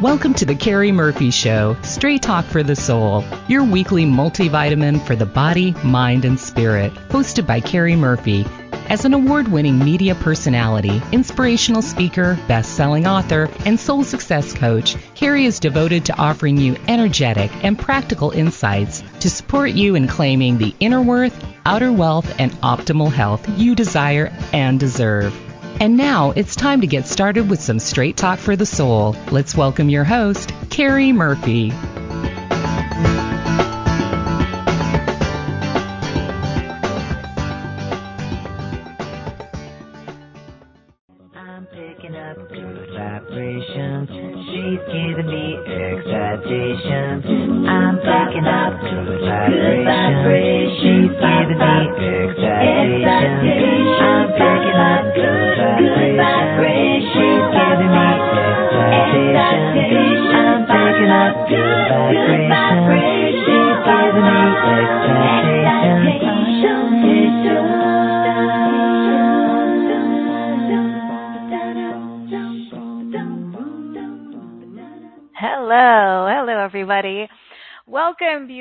Welcome to the Cari Murphy Show, Straight Talk for the Soul, your weekly multivitamin for the body, mind, and spirit, hosted by Cari Murphy. As an award winning media personality, inspirational speaker, best selling author, and soul success coach, Cari is devoted to offering you energetic and practical insights to support you in claiming the inner worth, outer wealth, and optimal health you desire and deserve. And now it's time to get started with some straight talk for the soul. Let's welcome your host, Cari Murphy.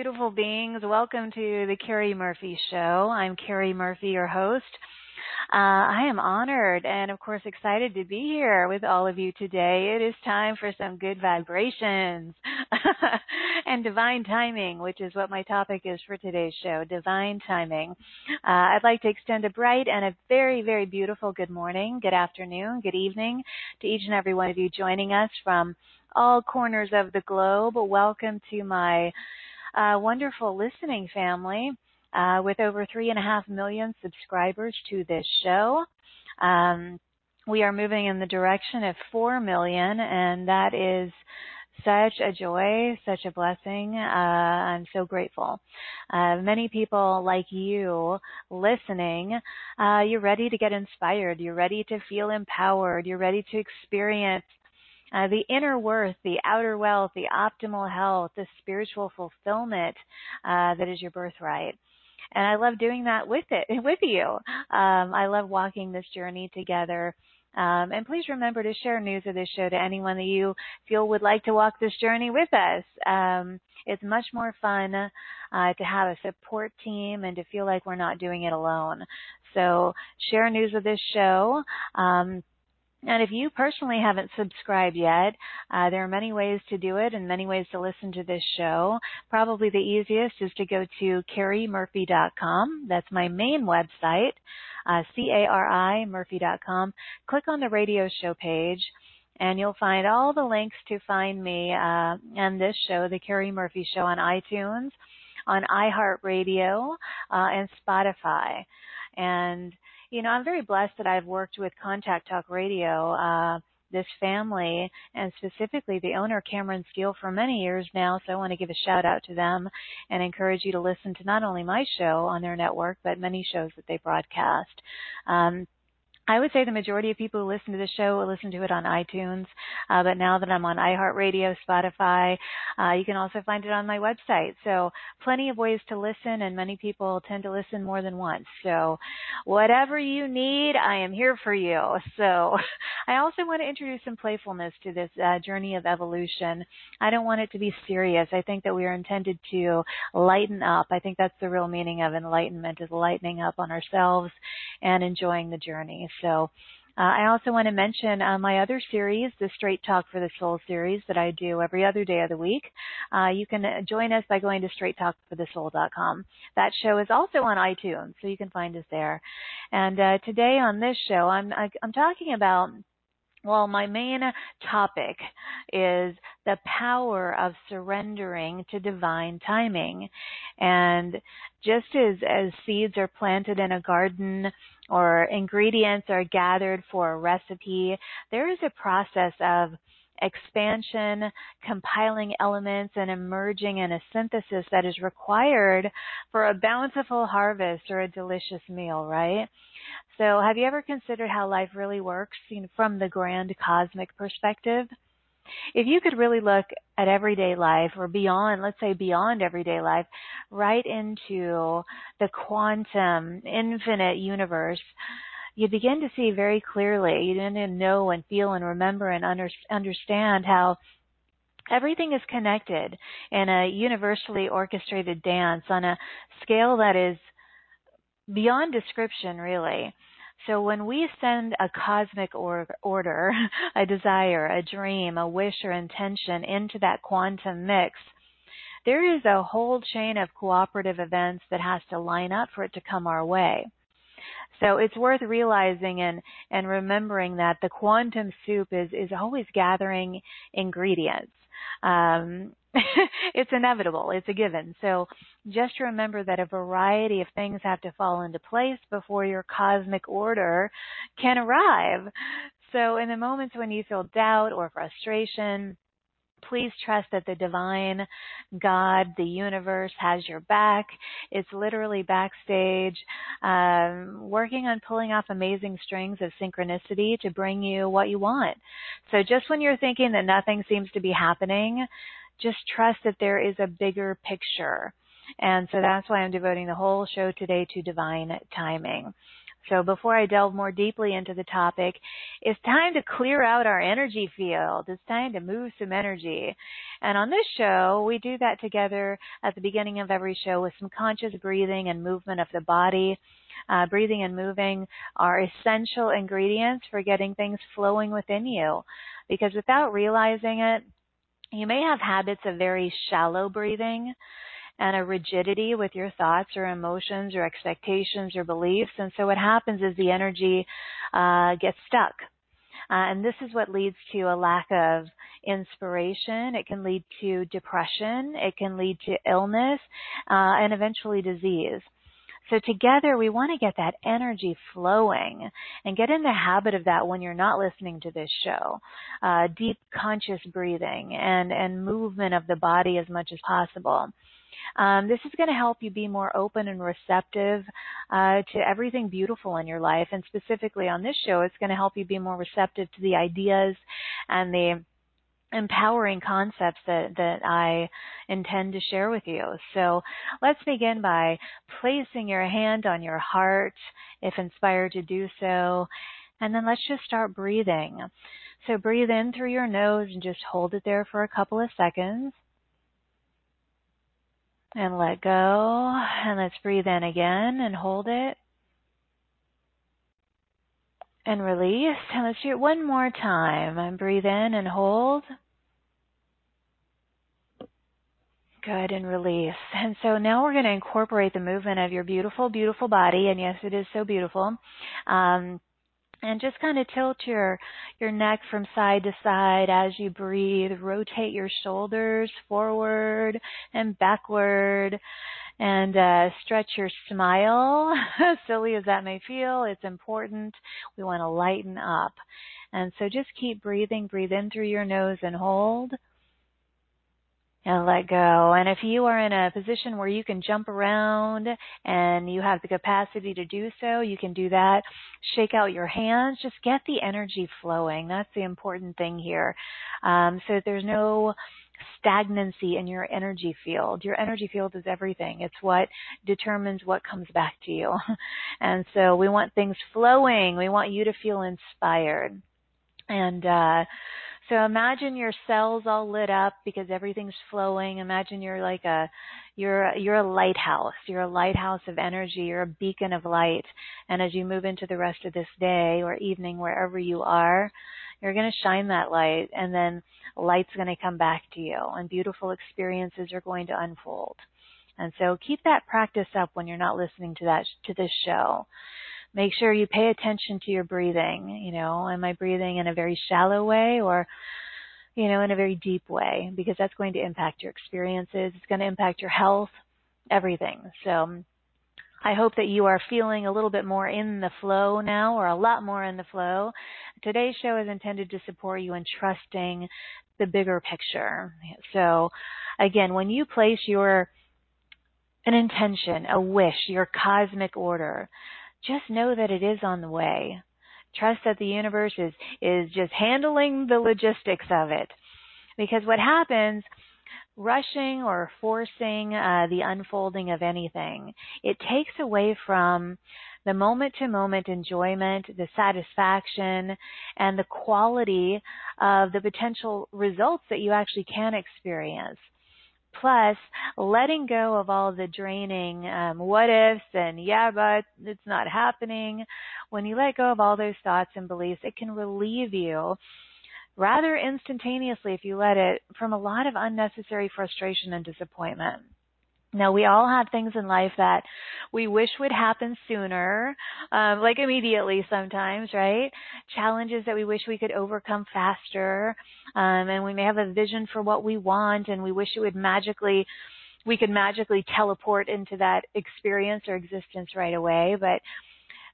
Beautiful beings. Welcome to the Cari Murphy Show. I'm Cari Murphy, your host. Uh, I am honored and, of course, excited to be here with all of you today. It is time for some good vibrations and divine timing, which is what my topic is for today's show divine timing. Uh, I'd like to extend a bright and a very, very beautiful good morning, good afternoon, good evening to each and every one of you joining us from all corners of the globe. Welcome to my uh, wonderful listening family uh, with over three and a half million subscribers to this show. Um, we are moving in the direction of four million, and that is such a joy, such a blessing. Uh, I'm so grateful. Uh, many people like you listening, uh, you're ready to get inspired. You're ready to feel empowered. You're ready to experience uh, the inner worth, the outer wealth, the optimal health, the spiritual fulfillment uh, that is your birthright. And I love doing that with it, with you. Um, I love walking this journey together. Um, and please remember to share news of this show to anyone that you feel would like to walk this journey with us. Um, it's much more fun uh, to have a support team and to feel like we're not doing it alone. So share news of this show. Um, and if you personally haven't subscribed yet, uh, there are many ways to do it and many ways to listen to this show. Probably the easiest is to go to carimurphy.com. That's my main website, uh, C-A-R-I Murphy.com. Click on the radio show page and you'll find all the links to find me uh, and this show, The Cari Murphy Show, on iTunes, on iHeartRadio, uh, and Spotify. And you know, I'm very blessed that I've worked with Contact Talk Radio, uh, this family, and specifically the owner, Cameron Steele, for many years now. So I want to give a shout out to them and encourage you to listen to not only my show on their network, but many shows that they broadcast. Um, I would say the majority of people who listen to the show will listen to it on iTunes, uh, but now that I'm on iHeartRadio, Spotify, uh, you can also find it on my website. So plenty of ways to listen, and many people tend to listen more than once. So whatever you need, I am here for you. So I also want to introduce some playfulness to this uh, journey of evolution. I don't want it to be serious. I think that we are intended to lighten up. I think that's the real meaning of enlightenment is lightening up on ourselves and enjoying the journey. So uh, I also want to mention uh, my other series, the Straight Talk for the Soul series that I do every other day of the week. Uh, you can uh, join us by going to straighttalkforthesoul.com. That show is also on iTunes, so you can find us there. And uh, today on this show, I'm I, i am talking about well, my main topic is the power of surrendering to divine timing. And just as, as seeds are planted in a garden or ingredients are gathered for a recipe, there is a process of expansion, compiling elements, and emerging in a synthesis that is required for a bountiful harvest or a delicious meal, right? So have you ever considered how life really works you know, from the grand cosmic perspective? If you could really look at everyday life or beyond, let's say beyond everyday life, right into the quantum, infinite universe, you begin to see very clearly, you begin to know and feel and remember and under, understand how Everything is connected in a universally orchestrated dance on a scale that is beyond description, really. So when we send a cosmic or- order, a desire, a dream, a wish or intention into that quantum mix, there is a whole chain of cooperative events that has to line up for it to come our way. So it's worth realizing and, and remembering that the quantum soup is, is always gathering ingredients. Um, it's inevitable. It's a given. So just remember that a variety of things have to fall into place before your cosmic order can arrive. So in the moments when you feel doubt or frustration, please trust that the divine God, the universe has your back. It's literally backstage, um, working on pulling off amazing strings of synchronicity to bring you what you want. So just when you're thinking that nothing seems to be happening, just trust that there is a bigger picture. And so that's why I'm devoting the whole show today to divine timing. So before I delve more deeply into the topic, it's time to clear out our energy field. It's time to move some energy. And on this show, we do that together at the beginning of every show with some conscious breathing and movement of the body. Uh, breathing and moving are essential ingredients for getting things flowing within you. Because without realizing it, you may have habits of very shallow breathing and a rigidity with your thoughts or emotions or expectations or beliefs. And so what happens is the energy uh, gets stuck. Uh, and this is what leads to a lack of inspiration. It can lead to depression. It can lead to illness uh, and eventually disease. So together we want to get that energy flowing and get in the habit of that when you're not listening to this show. Uh, deep conscious breathing and, and movement of the body as much as possible. Um, this is going to help you be more open and receptive uh, to everything beautiful in your life. And specifically on this show, it's going to help you be more receptive to the ideas and the empowering concepts that, that I intend to share with you. So let's begin by placing your hand on your heart if inspired to do so. And then let's just start breathing. So breathe in through your nose and just hold it there for a couple of seconds and let go. And let's breathe in again and hold it. And release. And let's do it one more time. And breathe in and hold. Good, and release. And so now we're going to incorporate the movement of your beautiful, beautiful body. And yes, it is so beautiful. Um, and just kind of tilt your your neck from side to side as you breathe rotate your shoulders forward and backward and uh, stretch your smile silly as that may feel it's important we want to lighten up and so just keep breathing breathe in through your nose and hold and let go. And if you are in a position where you can jump around and you have the capacity to do so, you can do that. Shake out your hands. Just get the energy flowing. That's the important thing here. Um, so there's no stagnancy in your energy field. Your energy field is everything. It's what determines what comes back to you. and so we want things flowing. We want you to feel inspired. And, uh, so imagine your cells all lit up because everything's flowing. Imagine you're like a you're you're a lighthouse. You're a lighthouse of energy. You're a beacon of light. And as you move into the rest of this day or evening wherever you are, you're going to shine that light and then light's going to come back to you and beautiful experiences are going to unfold. And so keep that practice up when you're not listening to that to this show make sure you pay attention to your breathing. You know, am I breathing in a very shallow way or, you know, in a very deep way? Because that's going to impact your experiences. It's going to impact your health, everything. So um, I hope that you are feeling a little bit more in the flow now or a lot more in the flow. Today's show is intended to support you in trusting the bigger picture. So again, when you place your an intention, a wish, your cosmic order, just know that it is on the way. Trust that the universe is, is just handling the logistics of it. Because what happens, rushing or forcing uh, the unfolding of anything, it takes away from the moment to moment enjoyment, the satisfaction, and the quality of the potential results that you actually can experience. Plus, letting go of all the draining um, what ifs and yeah, but it's not happening. When you let go of all those thoughts and beliefs, it can relieve you rather instantaneously if you let it from a lot of unnecessary frustration and disappointment. Now we all have things in life that we wish would happen sooner, um, like immediately sometimes, right? Challenges that we wish we could overcome faster, um, and we may have a vision for what we want, and we wish it would magically, we could magically teleport into that experience or existence right away. But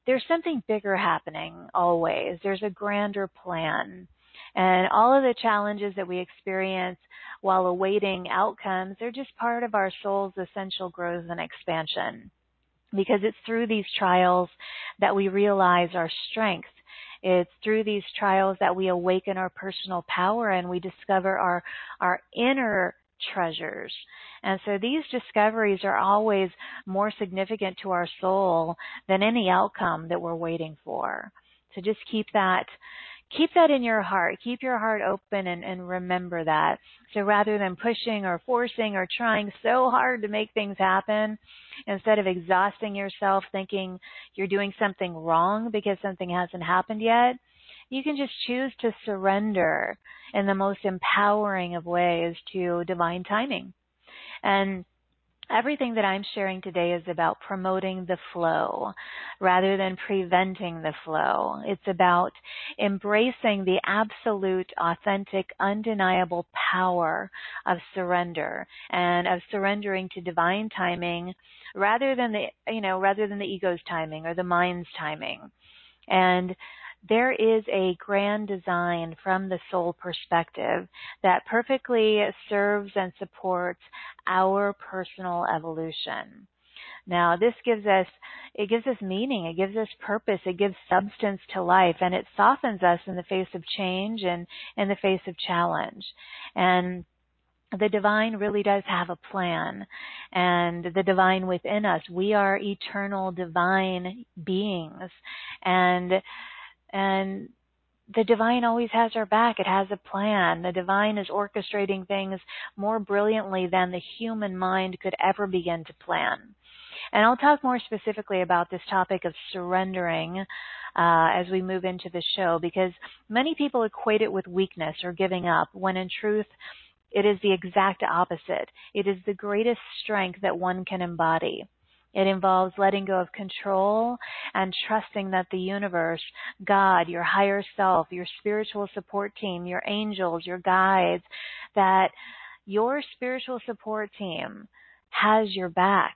there's something bigger happening always. There's a grander plan. And all of the challenges that we experience while awaiting outcomes, they're just part of our soul's essential growth and expansion. Because it's through these trials that we realize our strength. It's through these trials that we awaken our personal power and we discover our, our inner treasures. And so these discoveries are always more significant to our soul than any outcome that we're waiting for. So just keep that keep that in your heart. Keep your heart open and, and remember that. So rather than pushing or forcing or trying so hard to make things happen, instead of exhausting yourself thinking you're doing something wrong because something hasn't happened yet, you can just choose to surrender in the most empowering of ways to divine timing. And Everything that I'm sharing today is about promoting the flow rather than preventing the flow. It's about embracing the absolute, authentic, undeniable power of surrender and of surrendering to divine timing rather than the, you know, rather than the ego's timing or the mind's timing. And there is a grand design from the soul perspective that perfectly serves and supports our personal evolution. Now, this gives us, it gives us meaning, it gives us purpose, it gives substance to life, and it softens us in the face of change and in the face of challenge. And the divine really does have a plan and the divine within us we are eternal divine beings and and the divine always has our back. It has a plan. The divine is orchestrating things more brilliantly than the human mind could ever begin to plan. And I'll talk more specifically about this topic of surrendering uh, as we move into the show because many people equate it with weakness or giving up when in truth it is the exact opposite. It is the greatest strength that one can embody. It involves letting go of control and trusting that the universe, God, your higher self, your spiritual support team, your angels, your guides, that your spiritual support team has your back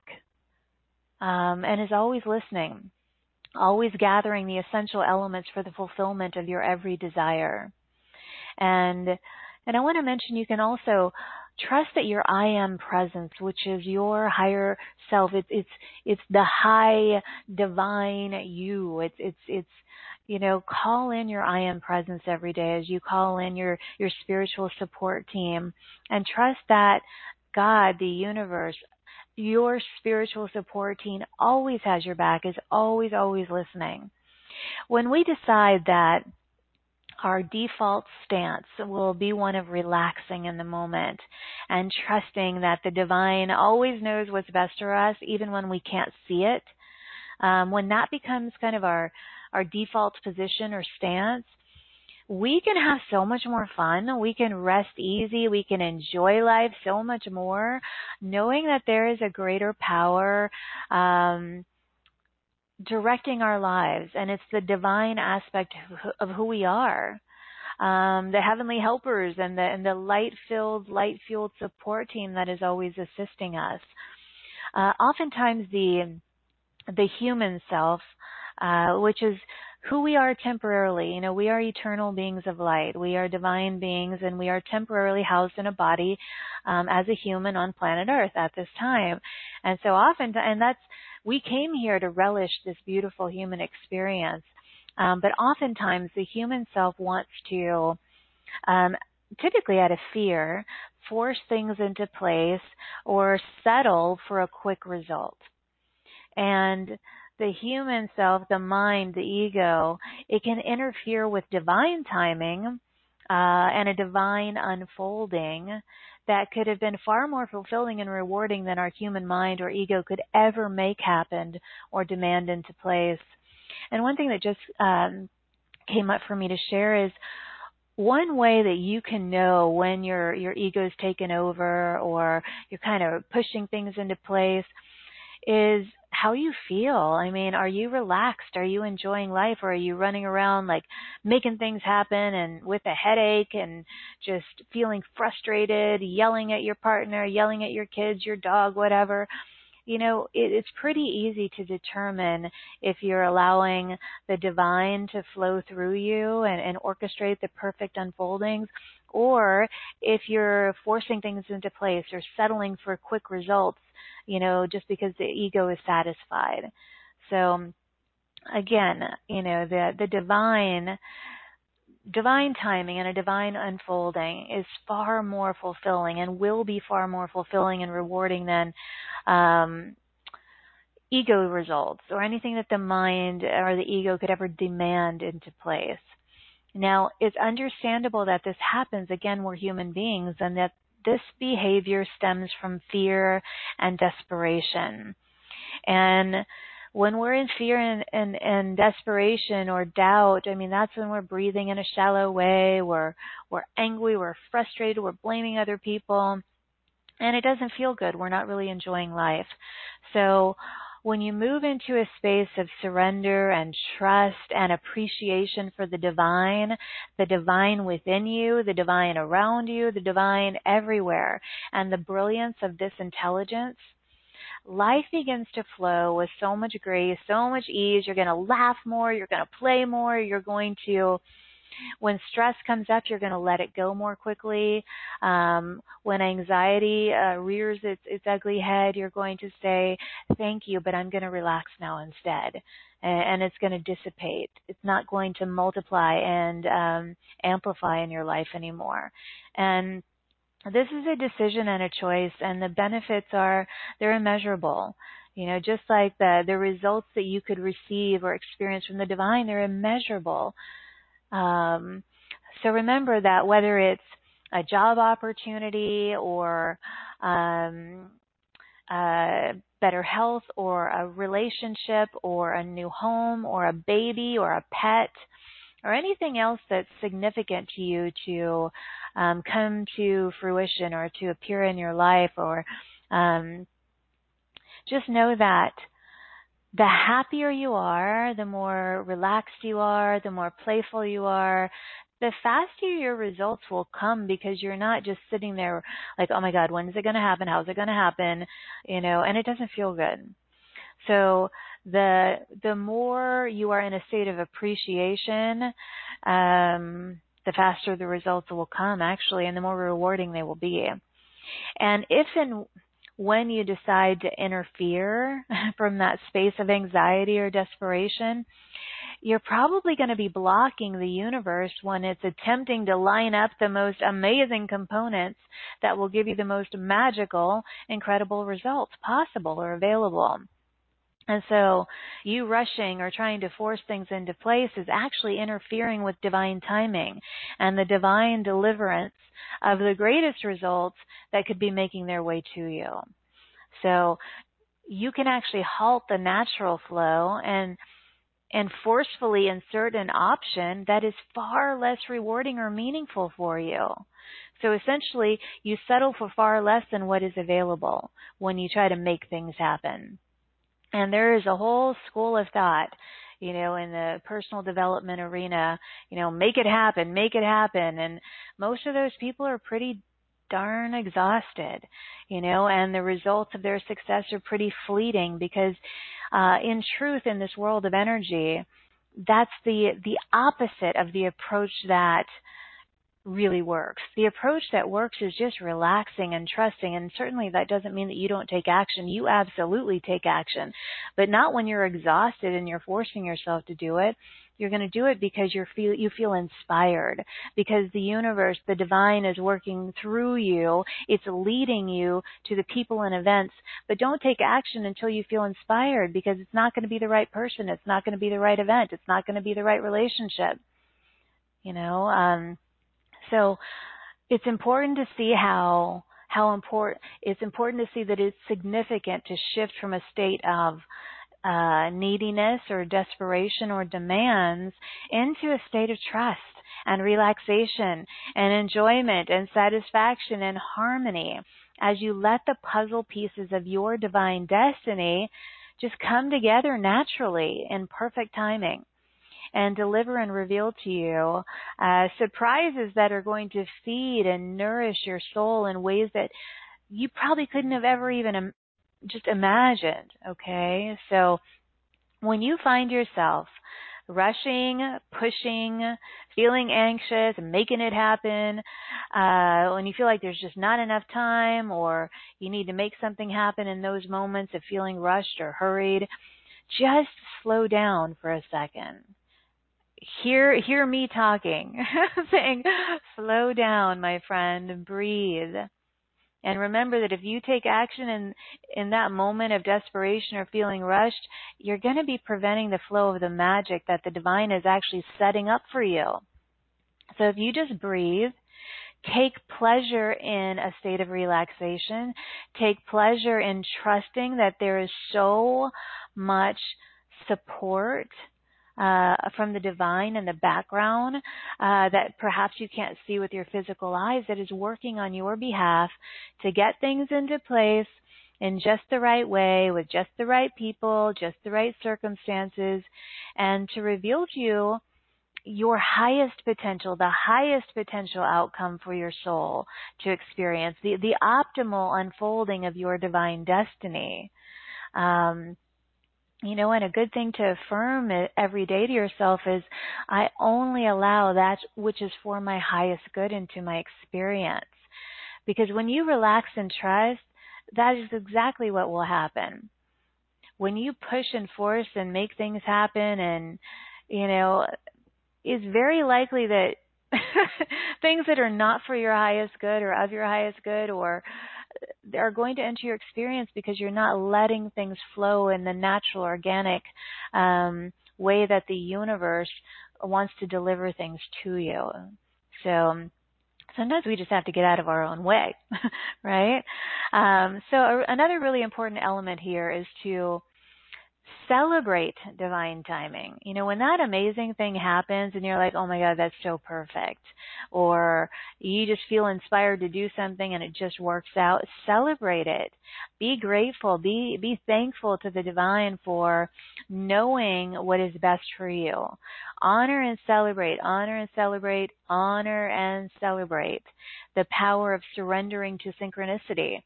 um, and is always listening, always gathering the essential elements for the fulfillment of your every desire. And and I want to mention you can also trust that your I am presence, which is your higher self, it's it's it's the high divine you. It's it's it's you know, call in your I am presence every day as you call in your your spiritual support team and trust that God, the universe, your spiritual support team always has your back, is always always listening. When we decide that our default stance will be one of relaxing in the moment and trusting that the divine always knows what's best for us, even when we can't see it. Um, when that becomes kind of our our default position or stance, we can have so much more fun. We can rest easy. We can enjoy life so much more, knowing that there is a greater power. Um, directing our lives and it's the divine aspect of who we are um, the heavenly helpers and the and the light filled light fueled support team that is always assisting us uh, oftentimes the the human self uh, which is who we are temporarily. You know, we are eternal beings of light. We are divine beings and we are temporarily housed in a body um, as a human on planet Earth at this time. And so often, and that's we came here to relish this beautiful human experience. Um, but oftentimes the human self wants to, um, typically out of fear, force things into place or settle for a quick result. And the human self, the mind, the ego, it can interfere with divine timing uh, and a divine unfolding that could have been far more fulfilling and rewarding than our human mind or ego could ever make happen or demand into place. And one thing that just um, came up for me to share is one way that you can know when your your ego's taken over or you're kind of pushing things into place is how you feel. I mean, are you relaxed? Are you enjoying life or are you running around like making things happen and with a headache and just feeling frustrated, yelling at your partner, yelling at your kids, your dog, whatever? You know, it, it's pretty easy to determine if you're allowing the divine to flow through you and, and orchestrate the perfect unfoldings or if you're forcing things into place or settling for quick results you know, just because the ego is satisfied. So again, you know, the the divine divine timing and a divine unfolding is far more fulfilling and will be far more fulfilling and rewarding than um, ego results or anything that the mind or the ego could ever demand into place. Now, it's understandable that this happens. Again, we're human beings and that this behavior stems from fear and desperation. And when we're in fear and, and, and desperation or doubt, I mean, that's when we're breathing in a shallow way, we're, we're angry, we're frustrated, we're blaming other people, and it doesn't feel good. We're not really enjoying life. So when you move into a space of surrender and trust and appreciation for the divine, the divine within you, the divine around you, the divine everywhere, and the brilliance of this intelligence, life begins to flow with so much grace, so much ease. You're going to laugh more, you're going to play more, you're going to when stress comes up, you're going to let it go more quickly. Um, when anxiety uh, rears its, its ugly head, you're going to say, thank you, but I'm going to relax now instead. And, and it's going to dissipate. It's not going to multiply and um, amplify in your life anymore. And this is a decision and a choice and the benefits are they're immeasurable you know just like the the results that you could receive or experience from the divine they're immeasurable um, so remember that whether it's a job opportunity or um, uh, better health or a relationship or a new home or a baby or a pet or anything else that's significant to you to um, come to fruition or to appear in your life or um, just know that the happier you are, the more relaxed you are, the more playful you are, the faster your results will come because you're not just sitting there like, oh my God, when is it going to happen? How's it going to happen? You know, and it doesn't feel good. So the, the more you are in a state of appreciation, um, the faster the results will come actually and the more rewarding they will be. And if and when you decide to interfere from that space of anxiety or desperation, you're probably going to be blocking the universe when it's attempting to line up the most amazing components that will give you the most magical, incredible results possible or available. And so you rushing or trying to force things into place is actually interfering with divine timing and the divine deliverance of the greatest results that could be making their way to you. So you can actually halt the natural flow and and forcefully insert an option that is far less rewarding or meaningful for you. So essentially, you settle for far less than what is available when you try to make things happen. And there is a whole school of thought, you know, in the personal development arena, you know, make it happen, make it happen. And most of those people are pretty darn exhausted, you know, and the results of their success are pretty fleeting because, uh, in truth, in this world of energy, that's the, the opposite of the approach that really works. The approach that works is just relaxing and trusting and certainly that doesn't mean that you don't take action. You absolutely take action, but not when you're exhausted and you're forcing yourself to do it. You're going to do it because you feel you feel inspired because the universe, the divine is working through you. It's leading you to the people and events. But don't take action until you feel inspired because it's not going to be the right person. It's not going to be the right event. It's not going to be the right relationship. You know, um, so it's important to see how how important it's important to see that it's significant to shift from a state of uh, neediness or desperation or demands into a state of trust and relaxation and enjoyment and satisfaction and harmony. As you let the puzzle pieces of your divine destiny just come together naturally in perfect timing and deliver and reveal to you uh, surprises that are going to feed and nourish your soul in ways that you probably couldn't have ever even just imagined. Okay. So when you find yourself rushing, pushing, feeling anxious, making it happen, uh, when you feel like there's just not enough time or you need to make something happen in those moments of feeling rushed or hurried, just slow down for a second. Hear, hear me talking, saying, slow down, my friend, breathe. And remember that if you take action in, in that moment of desperation or feeling rushed, you're going to be preventing the flow of the magic that the divine is actually setting up for you. So if you just breathe, take pleasure in a state of relaxation, take pleasure in trusting that there is so much support uh, from the divine in the background uh, that perhaps you can't see with your physical eyes that is working on your behalf to get things into place in just the right way with just the right people, just the right circumstances, and to reveal to you your highest potential, the highest potential outcome for your soul to experience, the, the optimal unfolding of your divine destiny. Um, you know, and a good thing to affirm every day to yourself is I only allow that which is for my highest good into my experience. Because when you relax and trust, that is exactly what will happen. When you push and force and make things happen and, you know, it's very likely that things that are not for your highest good or of your highest good or are going to enter your experience because you're not letting things flow in the natural, organic um, way that the universe wants to deliver things to you. So sometimes we just have to get out of our own way, right? Um, so another really important element here is to celebrate divine timing. You know, when that amazing thing happens and you're like, oh my God, that's so perfect. Or you just feel inspired to do something and it just works out, celebrate it. Be grateful. Be, be thankful to the divine for knowing what is best for you. Honor and celebrate, honor and celebrate, honor and celebrate the power of surrendering to synchronicity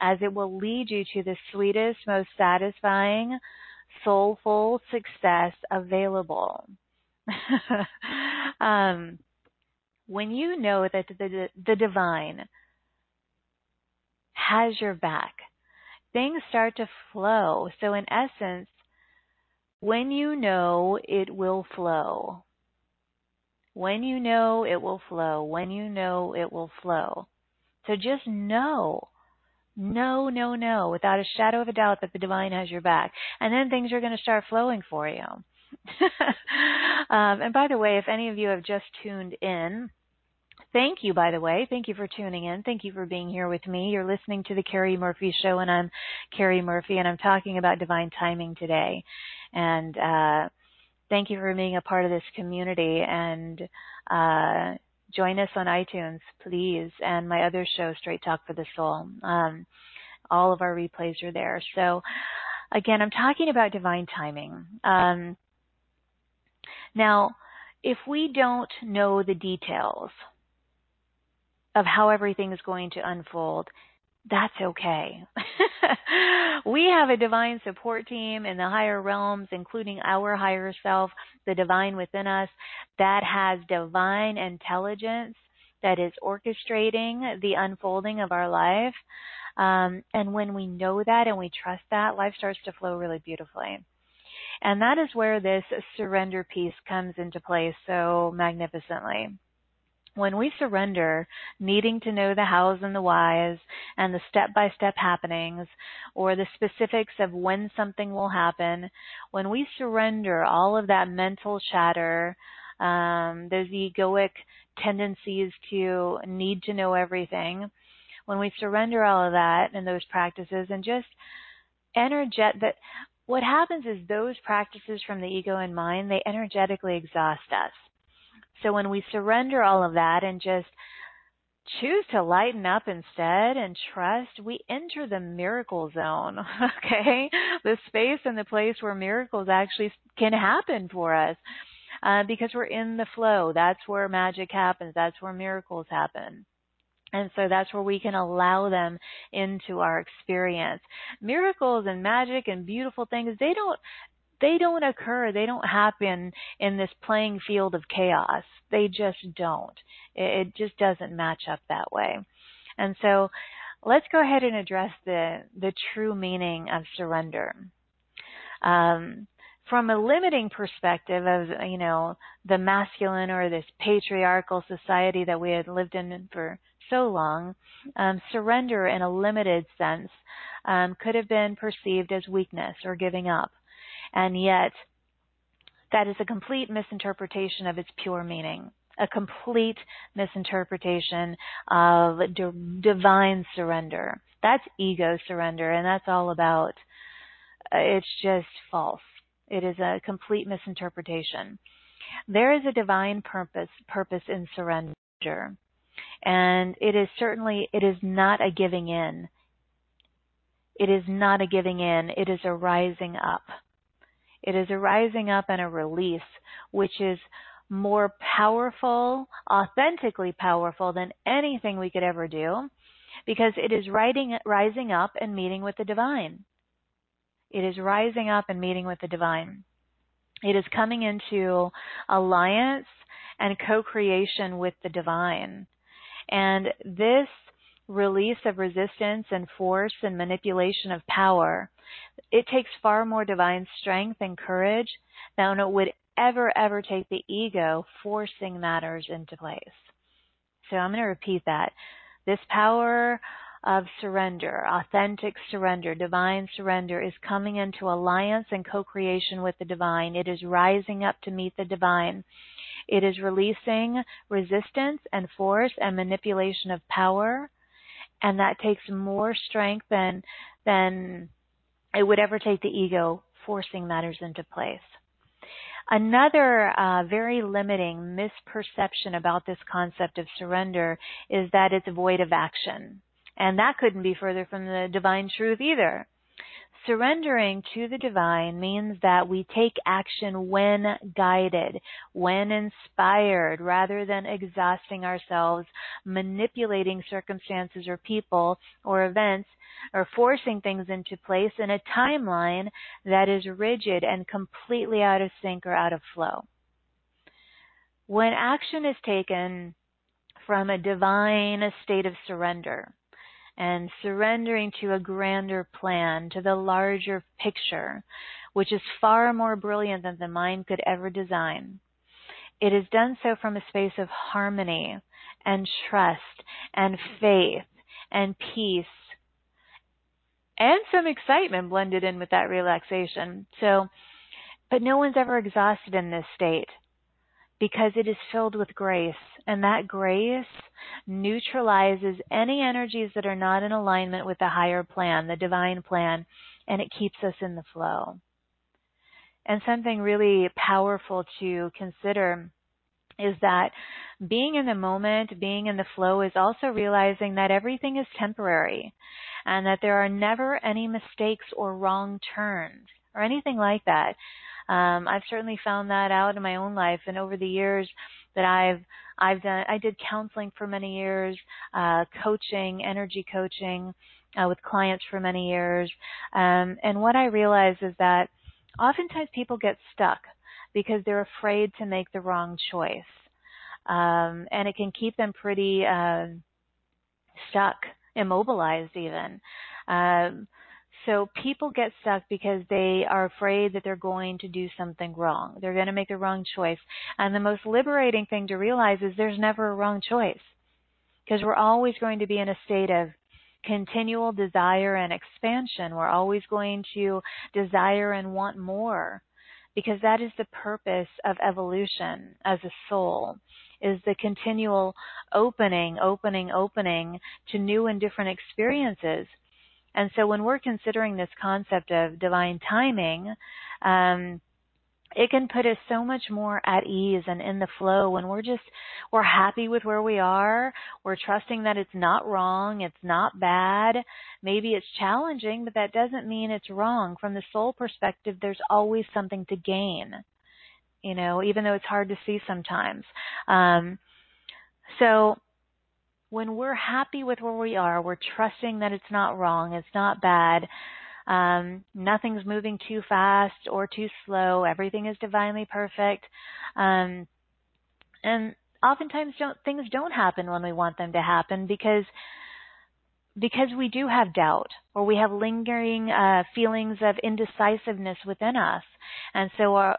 as it will lead you to the sweetest, most satisfying, soulful success available. um, when you know that the, the divine has your back, things start to flow. So, in essence, when you know it will flow, when you know it will flow, when you know it will flow. So just know no, no, no, without a shadow of a doubt that the divine has your back. And then things are going to start flowing for you. um, and by the way, if any of you have just tuned in, thank you, by the way. Thank you for tuning in. Thank you for being here with me. You're listening to the Cari Murphy Show, and I'm Cari Murphy, and I'm talking about divine timing today. And uh, thank you for being a part of this community. And uh, join us on iTunes, please, and my other show, Straight Talk for the Soul. Um, all of our replays are there. So, again, I'm talking about divine timing. Um, now, if we don't know the details of how everything is going to unfold, that's okay. we have a divine support team in the higher realms, including our higher self, the divine within us, that has divine intelligence that is orchestrating the unfolding of our life. Um, and when we know that and we trust that, life starts to flow really beautifully. And that is where this surrender piece comes into play so magnificently when we surrender needing to know the hows and the whys and the step by step happenings or the specifics of when something will happen, when we surrender all of that mental chatter, um, those egoic tendencies to need to know everything, when we surrender all of that and those practices and just energet that what happens is those practices from the ego and mind, they energetically exhaust us. So when we surrender all of that and just choose to lighten up instead and trust, we enter the miracle zone, okay? The space and the place where miracles actually can happen for us. Uh, because we're in the flow. That's where magic happens. That's where miracles happen. And so that's where we can allow them into our experience. Miracles and magic and beautiful things, they don't they don't occur. They don't happen in this playing field of chaos. They just don't. It, just doesn't match up that way. And so let's go ahead and address the, the true meaning of surrender. Um, from a limiting perspective of, you know, the masculine or this patriarchal society that we had lived in for so long, um, surrender in a limited sense um, could have been perceived as weakness or giving up. And yet, that is a complete misinterpretation of its pure meaning, a complete misinterpretation of d- divine surrender. That's ego surrender, and that's all about, uh, it's just false. It is a complete misinterpretation. There is a divine purpose, purpose in surrender. And it is certainly, it is not a giving in. It is not a giving in. It is a rising up. It is a rising up and a release, which is more powerful, authentically powerful than anything we could ever do because it is riding, rising up and meeting with the divine. It is rising up and meeting with the divine. It is coming into alliance and co-creation with the divine. And this release of resistance and force and manipulation of power it takes far more divine strength and courage than it would ever, ever take the ego forcing matters into place. So I'm going to repeat that. This power of surrender, authentic surrender, divine surrender is coming into alliance and co-creation with the divine. It is rising up to meet the divine. It is releasing resistance and force and manipulation of power. And that takes more strength than, than it would ever take the ego forcing matters into place. Another uh, very limiting misperception about this concept of surrender is that it's void of action. And that couldn't be further from the divine truth either. Surrendering to the divine means that we take action when guided, when inspired, rather than exhausting ourselves, manipulating circumstances or people or events, or forcing things into place in a timeline that is rigid and completely out of sync or out of flow. When action is taken from a divine state of surrender, and surrendering to a grander plan, to the larger picture, which is far more brilliant than the mind could ever design. It is done so from a space of harmony and trust and faith and peace and some excitement blended in with that relaxation. So, but no one's ever exhausted in this state because it is filled with grace. And that grace neutralizes any energies that are not in alignment with the higher plan, the divine plan, and it keeps us in the flow. And something really powerful to consider is that being in the moment, being in the flow is also realizing that everything is temporary and that there are never any mistakes or wrong turns or anything like that. Um, I've certainly found that out in my own life, and over the years that I've I've done, I did counseling for many years, uh, coaching, energy coaching uh, with clients for many years, um, and what I realize is that oftentimes people get stuck because they're afraid to make the wrong choice, um, and it can keep them pretty uh, stuck, immobilized even. Um, So people get stuck because they are afraid that they're going to do something wrong. They're going to make the wrong choice. And the most liberating thing to realize is there's never a wrong choice. Because we're always going to be in a state of continual desire and expansion. We're always going to desire and want more because that is the purpose of evolution as a soul is the continual opening, opening, opening to new and different experiences. And so when we're considering this concept of divine timing, um, it can put us so much more at ease and in the flow when we're just we're happy with where we are. We're trusting that it's not wrong it's not bad. Maybe it's challenging but that doesn't mean it's wrong. From the soul perspective there's always something to gain you know even though it's hard to see sometimes. Um so when we're happy with where we are we're trusting that it's not wrong it's not bad um, nothing's moving too fast or too slow. Everything is divinely perfect. Um, and oftentimes don't, things don't happen when we want them to happen because because we do have doubt or we have lingering uh, feelings of indecisiveness within us. And so our, uh,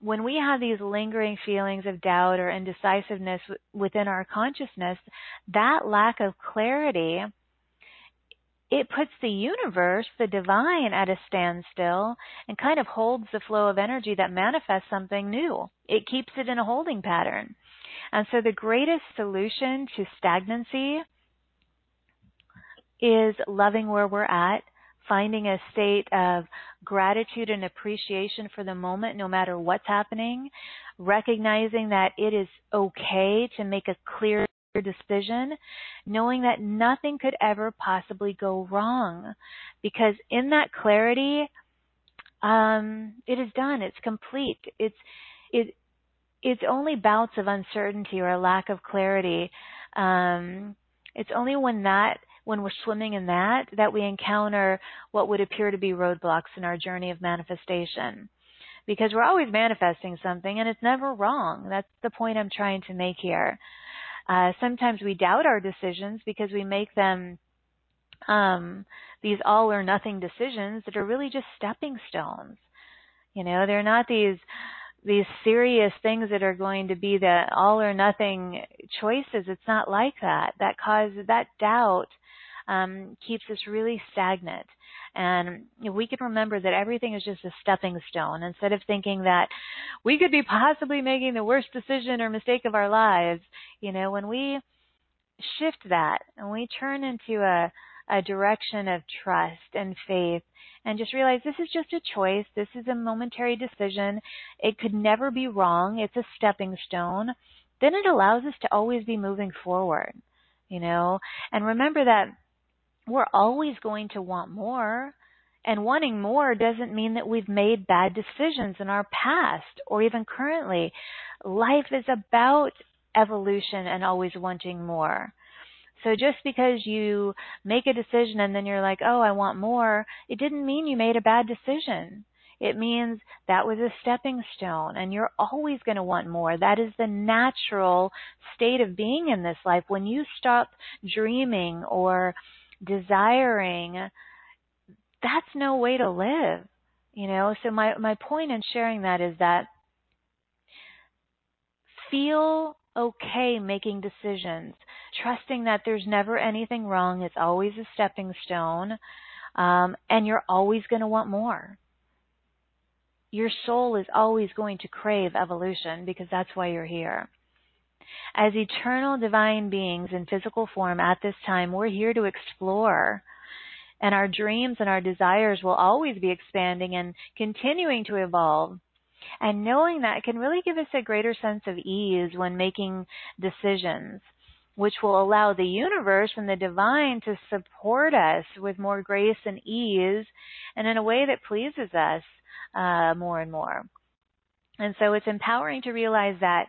when we have these lingering feelings of doubt or indecisiveness within our consciousness, that lack of clarity it puts the universe, the divine, at a standstill and kind of holds the flow of energy that manifests something new. It keeps it in a holding pattern. And so the greatest solution to stagnancy is loving where we're at, finding a state of gratitude and appreciation for the moment, no matter what's happening, recognizing that it is okay to make a clear decision, knowing that nothing could ever possibly go wrong. Because in that clarity, um, it is done. It's complete. It's it it's only bouts of uncertainty or a lack of clarity. Um, it's only when that when we're swimming in that that we encounter what would appear to be roadblocks in our journey of manifestation. Because we're always manifesting something and it's never wrong. That's the point I'm trying to make here. Uh, sometimes we doubt our decisions because we make them um, these all or nothing decisions that are really just stepping stones. You know, they're not these these serious things that are going to be the all or nothing choices. It's not like that. That causes that doubt um, keeps us really stagnant. And if we can remember that everything is just a stepping stone, instead of thinking that we could be possibly making the worst decision or mistake of our lives, you know, when we shift that and we turn into a, a direction of trust and faith and just realize this is just a choice. This is a momentary decision. It could never be wrong. It's a stepping stone. Then it allows us to always be moving forward, you know, and remember that we're always going to want more. And wanting more doesn't mean that we've made bad decisions in our past or even currently. Life is about evolution and always wanting more. So just because you make a decision and then you're like, oh, I want more, it didn't mean you made a bad decision. It means that was a stepping stone and you're always going to want more. That is the natural state of being in this life. When you stop dreaming or desiring, that's no way to live. You know, so my, my point in sharing that is that feel okay making decisions, trusting that there's never anything wrong, it's always a stepping stone, um, and you're always going to want more. Your soul is always going to crave evolution because that's why you're here. As eternal divine beings in physical form at this time, we're here to explore. And our dreams and our desires will always be expanding and continuing to evolve. And knowing that can really give us a greater sense of ease when making decisions, which will allow the universe and the divine to support us with more grace and ease and in a way that pleases us uh, more and more. And so it's empowering to realize that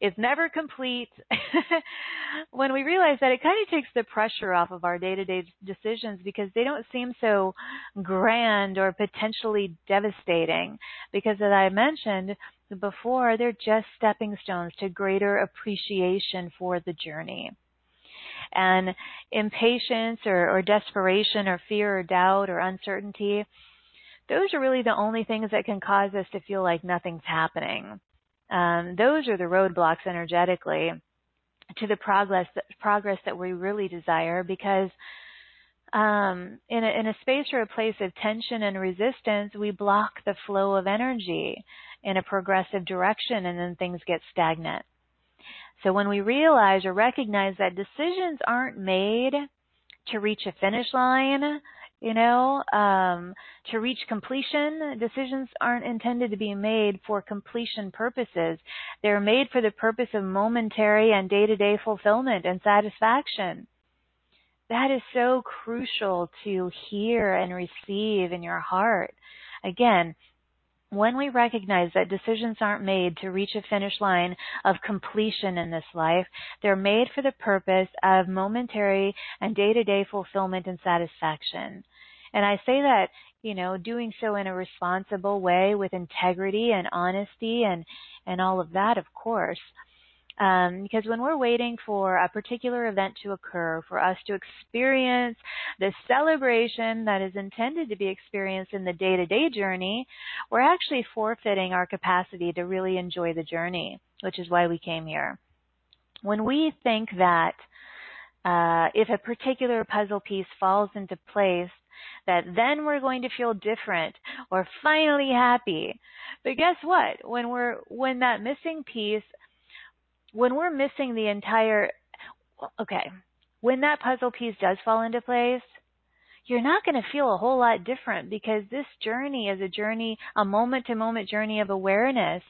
it's never complete. when we realize that, it kind of takes the pressure off of our day to day decisions because they don't seem so grand or potentially devastating. Because as I mentioned before, they're just stepping stones to greater appreciation for the journey. And impatience or, or desperation or fear or doubt or uncertainty, those are really the only things that can cause us to feel like nothing's happening. Um, those are the roadblocks energetically to the progress progress that we really desire because um, in, a, in a space or a place of tension and resistance, we block the flow of energy in a progressive direction and then things get stagnant. So when we realize or recognize that decisions aren't made to reach a finish line, you know, um, to reach completion, decisions aren't intended to be made for completion purposes. They're made for the purpose of momentary and day-to-day fulfillment and satisfaction. That is so crucial to hear and receive in your heart. Again, when we recognize that decisions aren't made to reach a finish line of completion in this life, they're made for the purpose of momentary and day to day fulfillment and satisfaction. And I say that, you know, doing so in a responsible way with integrity and honesty and, and all of that, of course. Um, because when we're waiting for a particular event to occur, for us to experience the celebration that is intended to be experienced in the day to day journey, we're actually forfeiting our capacity to really enjoy the journey, which is why we came here. When we think that uh, if a particular puzzle piece falls into place, that then we're going to feel different or finally happy. But guess what? When we're when that missing piece when we're missing the entire, okay, when that puzzle piece does fall into place, you're not going to feel a whole lot different because this journey is a journey, a moment to moment journey of awareness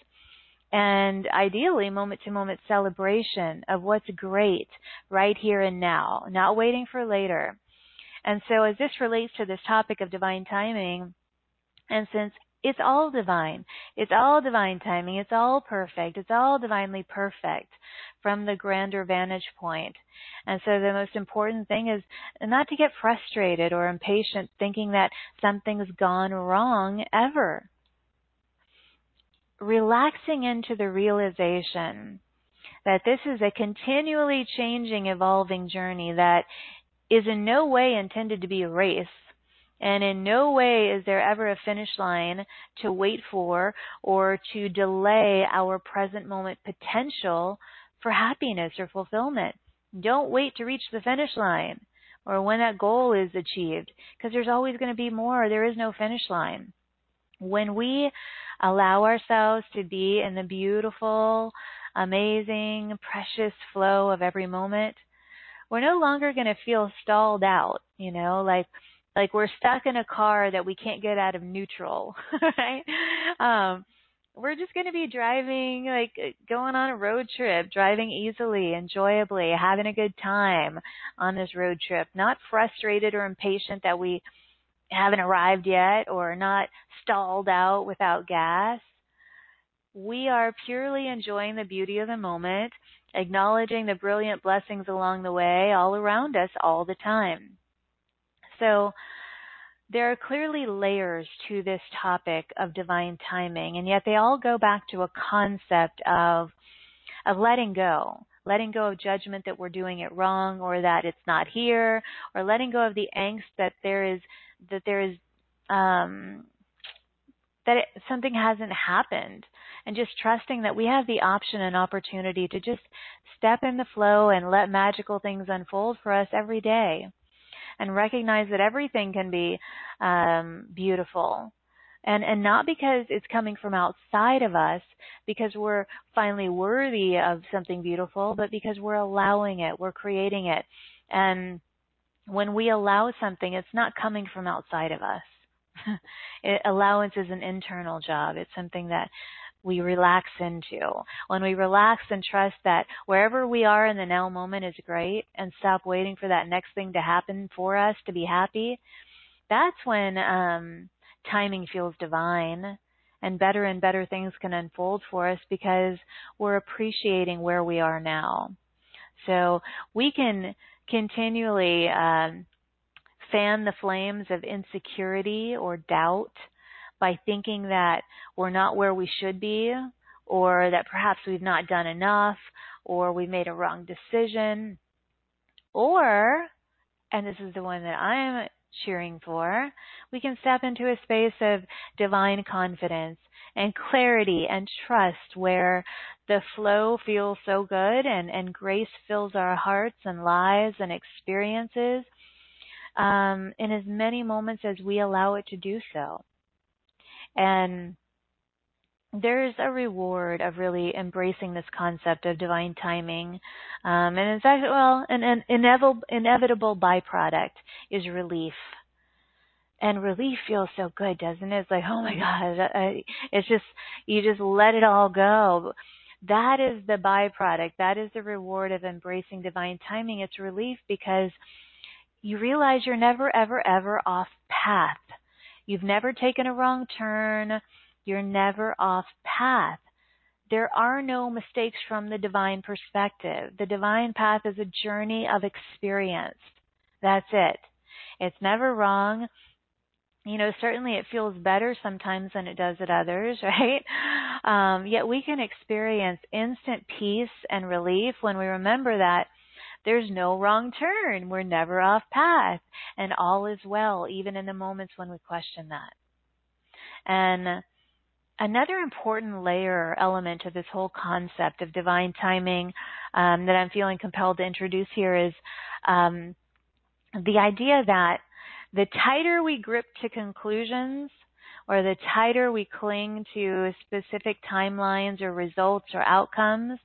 and ideally moment to moment celebration of what's great right here and now, not waiting for later. And so as this relates to this topic of divine timing, and since it's all divine. It's all divine timing. It's all perfect. It's all divinely perfect from the grander vantage point. And so the most important thing is not to get frustrated or impatient thinking that something's gone wrong ever. Relaxing into the realization that this is a continually changing, evolving journey that is in no way intended to be a race and in no way is there ever a finish line to wait for or to delay our present moment potential for happiness or fulfillment. Don't wait to reach the finish line or when that goal is achieved because there's always going to be more. There is no finish line. When we allow ourselves to be in the beautiful, amazing, precious flow of every moment, we're no longer going to feel stalled out, you know, like like we're stuck in a car that we can't get out of neutral, right? Um, we're just going to be driving, like going on a road trip, driving easily, enjoyably, having a good time on this road trip, not frustrated or impatient that we haven't arrived yet or not stalled out without gas. We are purely enjoying the beauty of the moment, acknowledging the brilliant blessings along the way all around us all the time. So there are clearly layers to this topic of divine timing, and yet they all go back to a concept of of letting go, letting go of judgment that we're doing it wrong or that it's not here, or letting go of the angst that there is that there is um, that it, something hasn't happened, and just trusting that we have the option and opportunity to just step in the flow and let magical things unfold for us every day and recognize that everything can be um, beautiful. And, and not because it's coming from outside of us, because we're finally worthy of something beautiful, but because we're allowing it, we're creating it. And when we allow something, it's not coming from outside of us. it, allowance is an internal job. It's something that we relax into. When we relax and trust that wherever we are in the now moment is great and stop waiting for that next thing to happen for us to be happy, that's when um, timing feels divine and better and better things can unfold for us because we're appreciating where we are now. So we can continually um, fan the flames of insecurity or doubt by thinking that we're not where we should be or that perhaps we've not done enough or we made a wrong decision Or, and this is the one that I'm cheering for, we can step into a space of divine confidence and clarity and trust where the flow feels so good and, and grace fills our hearts and lives and experiences um, in as many moments as we allow it to do so. And there's a reward of really embracing this concept of divine timing. Um, and in fact, well, an, an inevitable, inevitable byproduct is relief. And relief feels so good, doesn't it? It's like, oh my God, it's just, you just let it all go. That is the byproduct. That is the reward of embracing divine timing. It's relief because you realize you're never, ever, ever off path. You've never taken a wrong turn. You're never off path. There are no mistakes from the divine perspective. The divine path is a journey of experience. That's it. It's never wrong. You know, certainly it feels better sometimes than it does at others, right? Um, yet we can experience instant peace and relief when we remember that there's no wrong turn. We're never off path and all is well, even in the moments when we question that. And another important layer or element of this whole concept of divine timing um, that I'm feeling compelled to introduce here is um, the idea that the tighter we grip to conclusions or the tighter we cling to specific timelines or results or outcomes,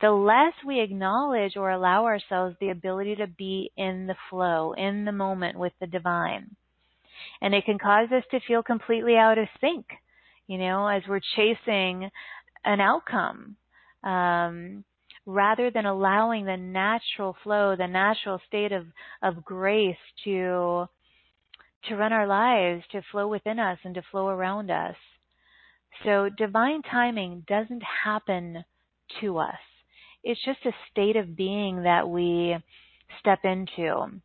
the less we acknowledge or allow ourselves the ability to be in the flow, in the moment with the divine. And it can cause us to feel completely out of sync, you know, as we're chasing an outcome. Um, rather than allowing the natural flow, the natural state of, of grace to to run our lives, to flow within us and to flow around us. So divine timing doesn't happen to us. It's just a state of being that we step into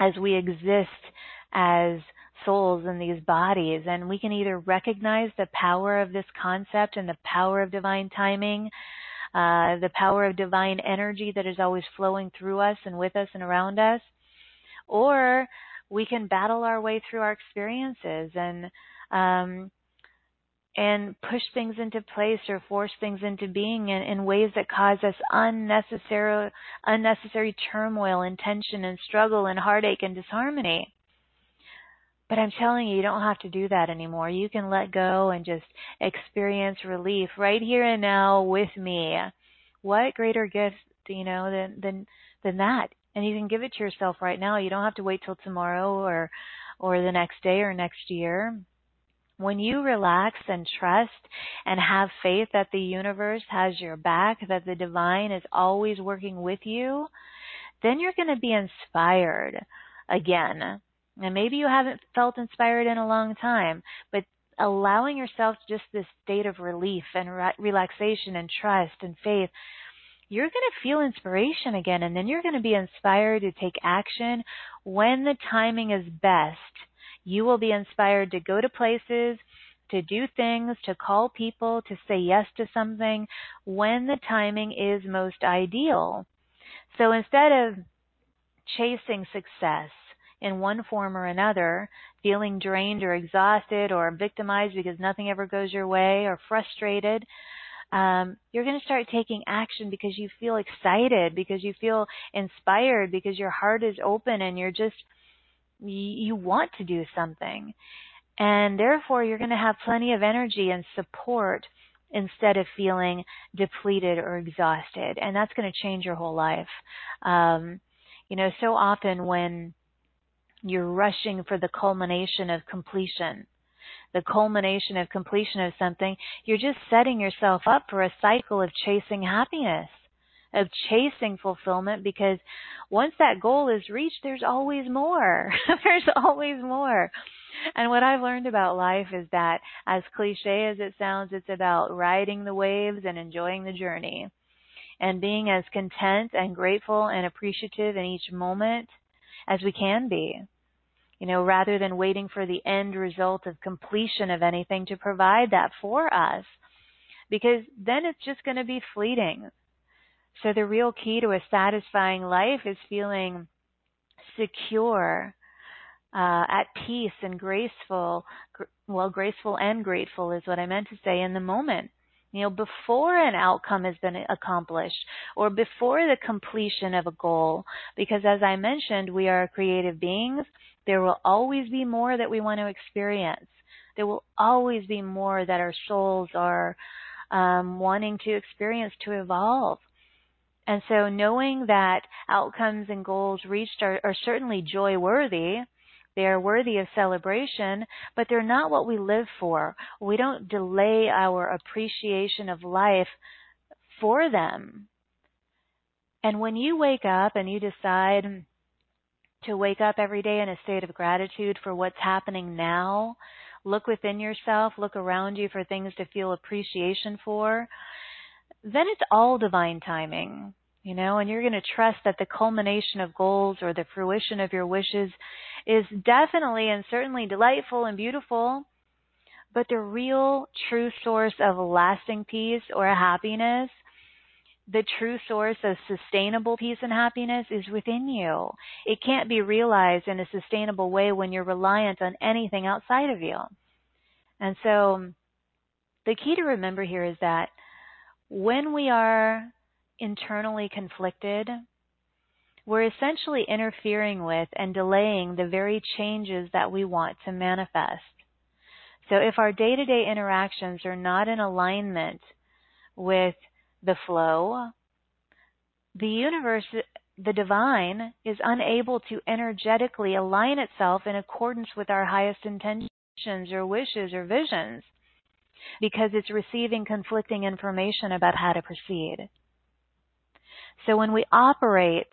as we exist as souls in these bodies. And we can either recognize the power of this concept and the power of divine timing, uh, the power of divine energy that is always flowing through us and with us and around us, or we can battle our way through our experiences and um, and push things into place or force things into being in, in ways that cause us unnecessary unnecessary turmoil and tension and struggle and heartache and disharmony. But I'm telling you, you don't have to do that anymore. You can let go and just experience relief right here and now with me. What greater gift, you know, than than than that? And you can give it to yourself right now. You don't have to wait till tomorrow or or the next day or next year. When you relax and trust and have faith that the universe has your back, that the divine is always working with you, then you're going to be inspired again. And maybe you haven't felt inspired in a long time, but allowing yourself just this state of relief and re- relaxation and trust and faith, you're going to feel inspiration again and then you're going to be inspired to take action when the timing is best you will be inspired to go to places, to do things, to call people, to say yes to something when the timing is most ideal. So instead of chasing success in one form or another, feeling drained or exhausted or victimized because nothing ever goes your way or frustrated, um, you're going to start taking action because you feel excited, because you feel inspired, because your heart is open and you're just you want to do something. And therefore, you're going to have plenty of energy and support instead of feeling depleted or exhausted. And that's going to change your whole life. Um, you know, so often when you're rushing for the culmination of completion, the culmination of completion of something, you're just setting yourself up for a cycle of chasing happiness of chasing fulfillment because once that goal is reached, there's always more. there's always more. And what I've learned about life is that as cliche as it sounds, it's about riding the waves and enjoying the journey and being as content and grateful and appreciative in each moment as we can be. You know, rather than waiting for the end result of completion of anything to provide that for us. Because then it's just going to be fleeting So the real key to a satisfying life is feeling secure, uh, at peace and graceful. Well, graceful and grateful is what I meant to say in the moment. You know, before an outcome has been accomplished or before the completion of a goal. Because as I mentioned, we are creative beings. There will always be more that we want to experience. There will always be more that our souls are um, wanting to experience to evolve. And so knowing that outcomes and goals reached are, are certainly joy worthy, they are worthy of celebration, but they're not what we live for. We don't delay our appreciation of life for them. And when you wake up and you decide to wake up every day in a state of gratitude for what's happening now, look within yourself, look around you for things to feel appreciation for, then it's all divine timing, you know, and you're going to trust that the culmination of goals or the fruition of your wishes is definitely and certainly delightful and beautiful. But the real true source of lasting peace or happiness, the true source of sustainable peace and happiness is within you. It can't be realized in a sustainable way when you're reliant on anything outside of you. And so the key to remember here is that when we are internally conflicted, we're essentially interfering with and delaying the very changes that we want to manifest. So if our day to day interactions are not in alignment with the flow, the universe, the divine, is unable to energetically align itself in accordance with our highest intentions or wishes or visions because it's receiving conflicting information about how to proceed. So when we operate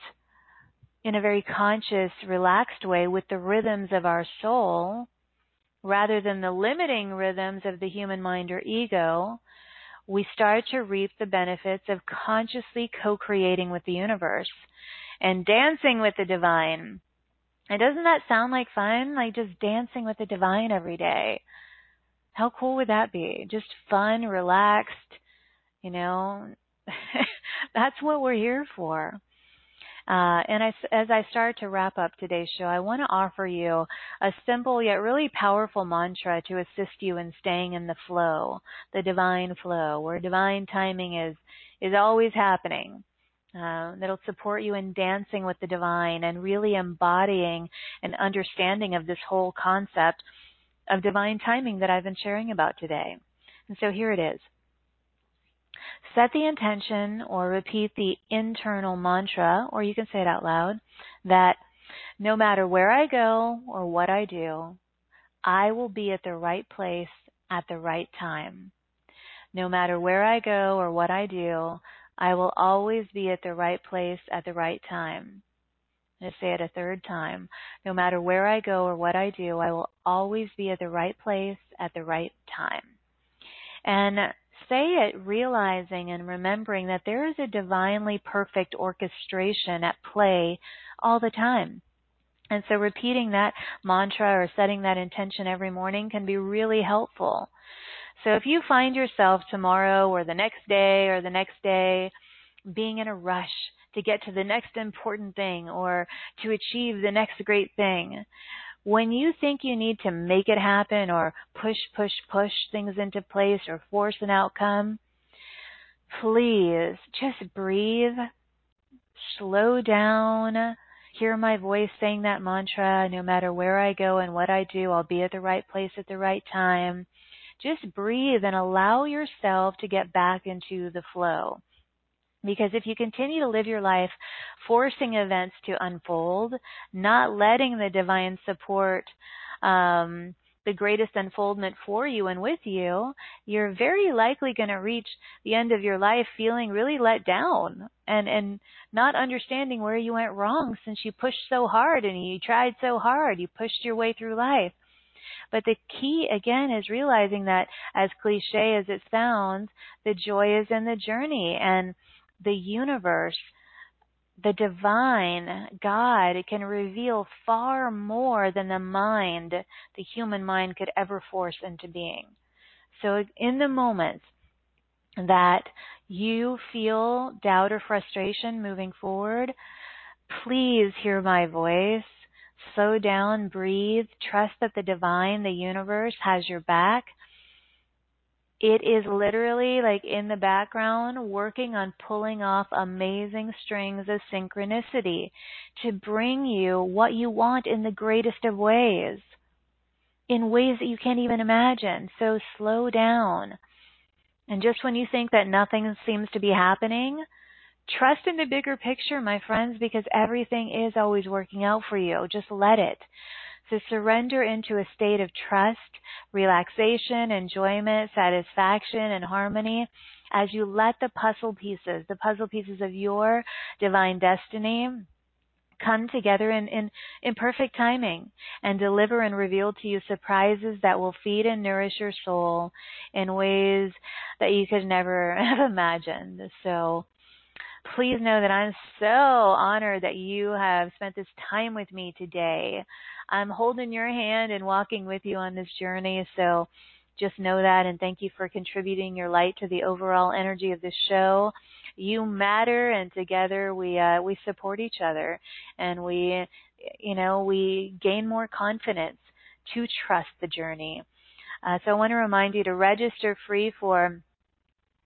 in a very conscious, relaxed way with the rhythms of our soul, rather than the limiting rhythms of the human mind or ego, we start to reap the benefits of consciously co-creating with the universe and dancing with the divine. And doesn't that sound like fun? Like just dancing with the divine every day. How cool would that be? Just fun, relaxed, you know. That's what we're here for. Uh, and as I start to wrap up today's show, I want to offer you a simple yet really powerful mantra to assist you in staying in the flow, the divine flow, where divine timing is is always happening. Uh, that'll support you in dancing with the divine and really embodying an understanding of this whole concept of divine timing that I've been sharing about today. And so here it is. Set the intention or repeat the internal mantra, or you can say it out loud, that no matter where I go or what I do, I will be at the right place at the right time. No matter where I go or what I do, I will always be at the right place at the right time. Say it a third time. No matter where I go or what I do, I will always be at the right place at the right time. And say it realizing and remembering that there is a divinely perfect orchestration at play all the time. And so repeating that mantra or setting that intention every morning can be really helpful. So if you find yourself tomorrow or the next day or the next day being in a rush to get to the next important thing or to achieve the next great thing, when you think you need to make it happen or push, push, push things into place or force an outcome, please just breathe, slow down, hear my voice saying that mantra. No matter where I go and what I do, I'll be at the right place at the right time. Just breathe and allow yourself to get back into the flow. Because if you continue to live your life forcing events to unfold, not letting the divine support um, the greatest unfoldment for you and with you, you're very likely going to reach the end of your life feeling really let down and and not understanding where you went wrong since you pushed so hard and you tried so hard, you pushed your way through life. But the key again is realizing that as cliche as it sounds, the joy is in the journey and the universe, the divine, God can reveal far more than the mind, the human mind could ever force into being. So in the moments that you feel doubt or frustration moving forward, please hear my voice. Slow down, breathe, trust that the divine, the universe has your back. It is literally like in the background working on pulling off amazing strings of synchronicity to bring you what you want in the greatest of ways, in ways that you can't even imagine. So slow down. And just when you think that nothing seems to be happening, trust in the bigger picture, my friends, because everything is always working out for you. Just let it. So surrender into a state of trust, relaxation, enjoyment, satisfaction, and harmony as you let the puzzle pieces, the puzzle pieces of your divine destiny, come together in, in, in perfect timing and deliver and reveal to you surprises that will feed and nourish your soul in ways that you could never have imagined. So please know that I'm so honored that you have spent this time with me today. I'm holding your hand and walking with you on this journey. So just know that and thank you for contributing your light to the overall energy of this show. You matter and together we uh we support each other and we you know, we gain more confidence to trust the journey. Uh, so I want to remind you to register free for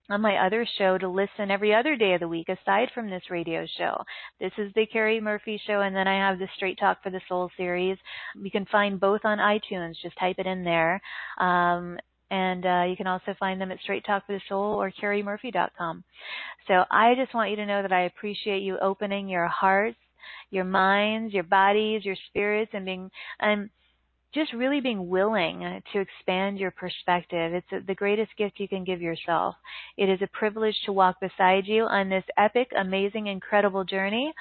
on my other show to listen every other day of the week aside from this radio show. This is the Cari Murphy show and then I have the Straight Talk for the Soul series. You can find both on iTunes. Just type it in there. Um, and uh, you can also find them at Straight Talk for the Soul or CariMurphy.com. So I just want you to know that I appreciate you opening your hearts, your minds, your bodies, your spirits, and being and just really being willing to expand your perspective. It's the greatest gift you can give yourself. It is a privilege to walk beside you on this epic, amazing, incredible journey.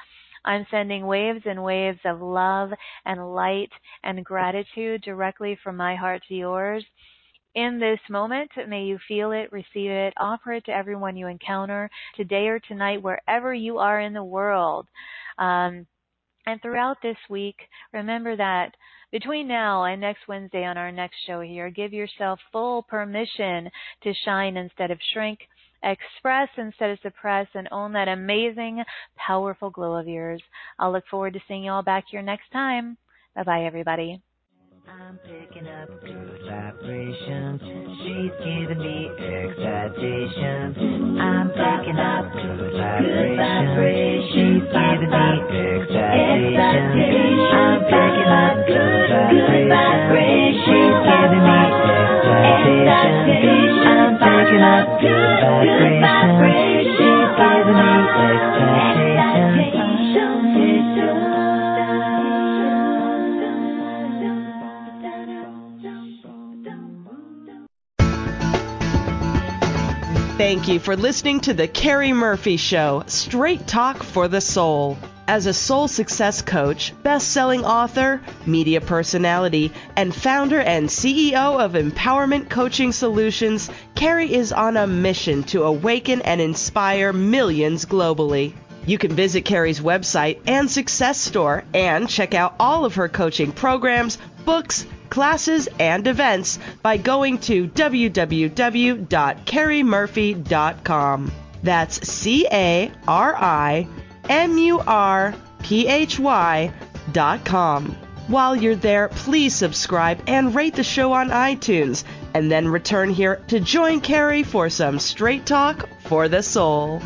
I'm sending waves and waves of love and light and gratitude directly from my heart to yours. In this moment, may you feel it, receive it, offer it to everyone you encounter today or tonight, wherever you are in the world. Um, and throughout this week, remember that between now and next Wednesday on our next show here, give yourself full permission to shine instead of shrink, express instead of suppress, and own that amazing, powerful glow of yours. I'll look forward to seeing you all back here next time. Bye bye, everybody. I'm picking up good vibrations. She's giving me excitations. I'm picking up good vibrations. She's giving me excitations. I'm picking up good vibrations. She's giving me excitations. I'm picking up good vibrations. She's giving me excitations. Thank you for listening to The Cari Murphy Show, straight talk for the soul. As a soul success coach, best selling author, media personality, and founder and CEO of Empowerment Coaching Solutions, Cari is on a mission to awaken and inspire millions globally. You can visit Cari's website and success store and check out all of her coaching programs, books, classes, and events by going to www.carimurphy.com. That's C A R I M U R P H Y dot com. While you're there, please subscribe and rate the show on iTunes, and then return here to join Cari for some straight talk for the soul.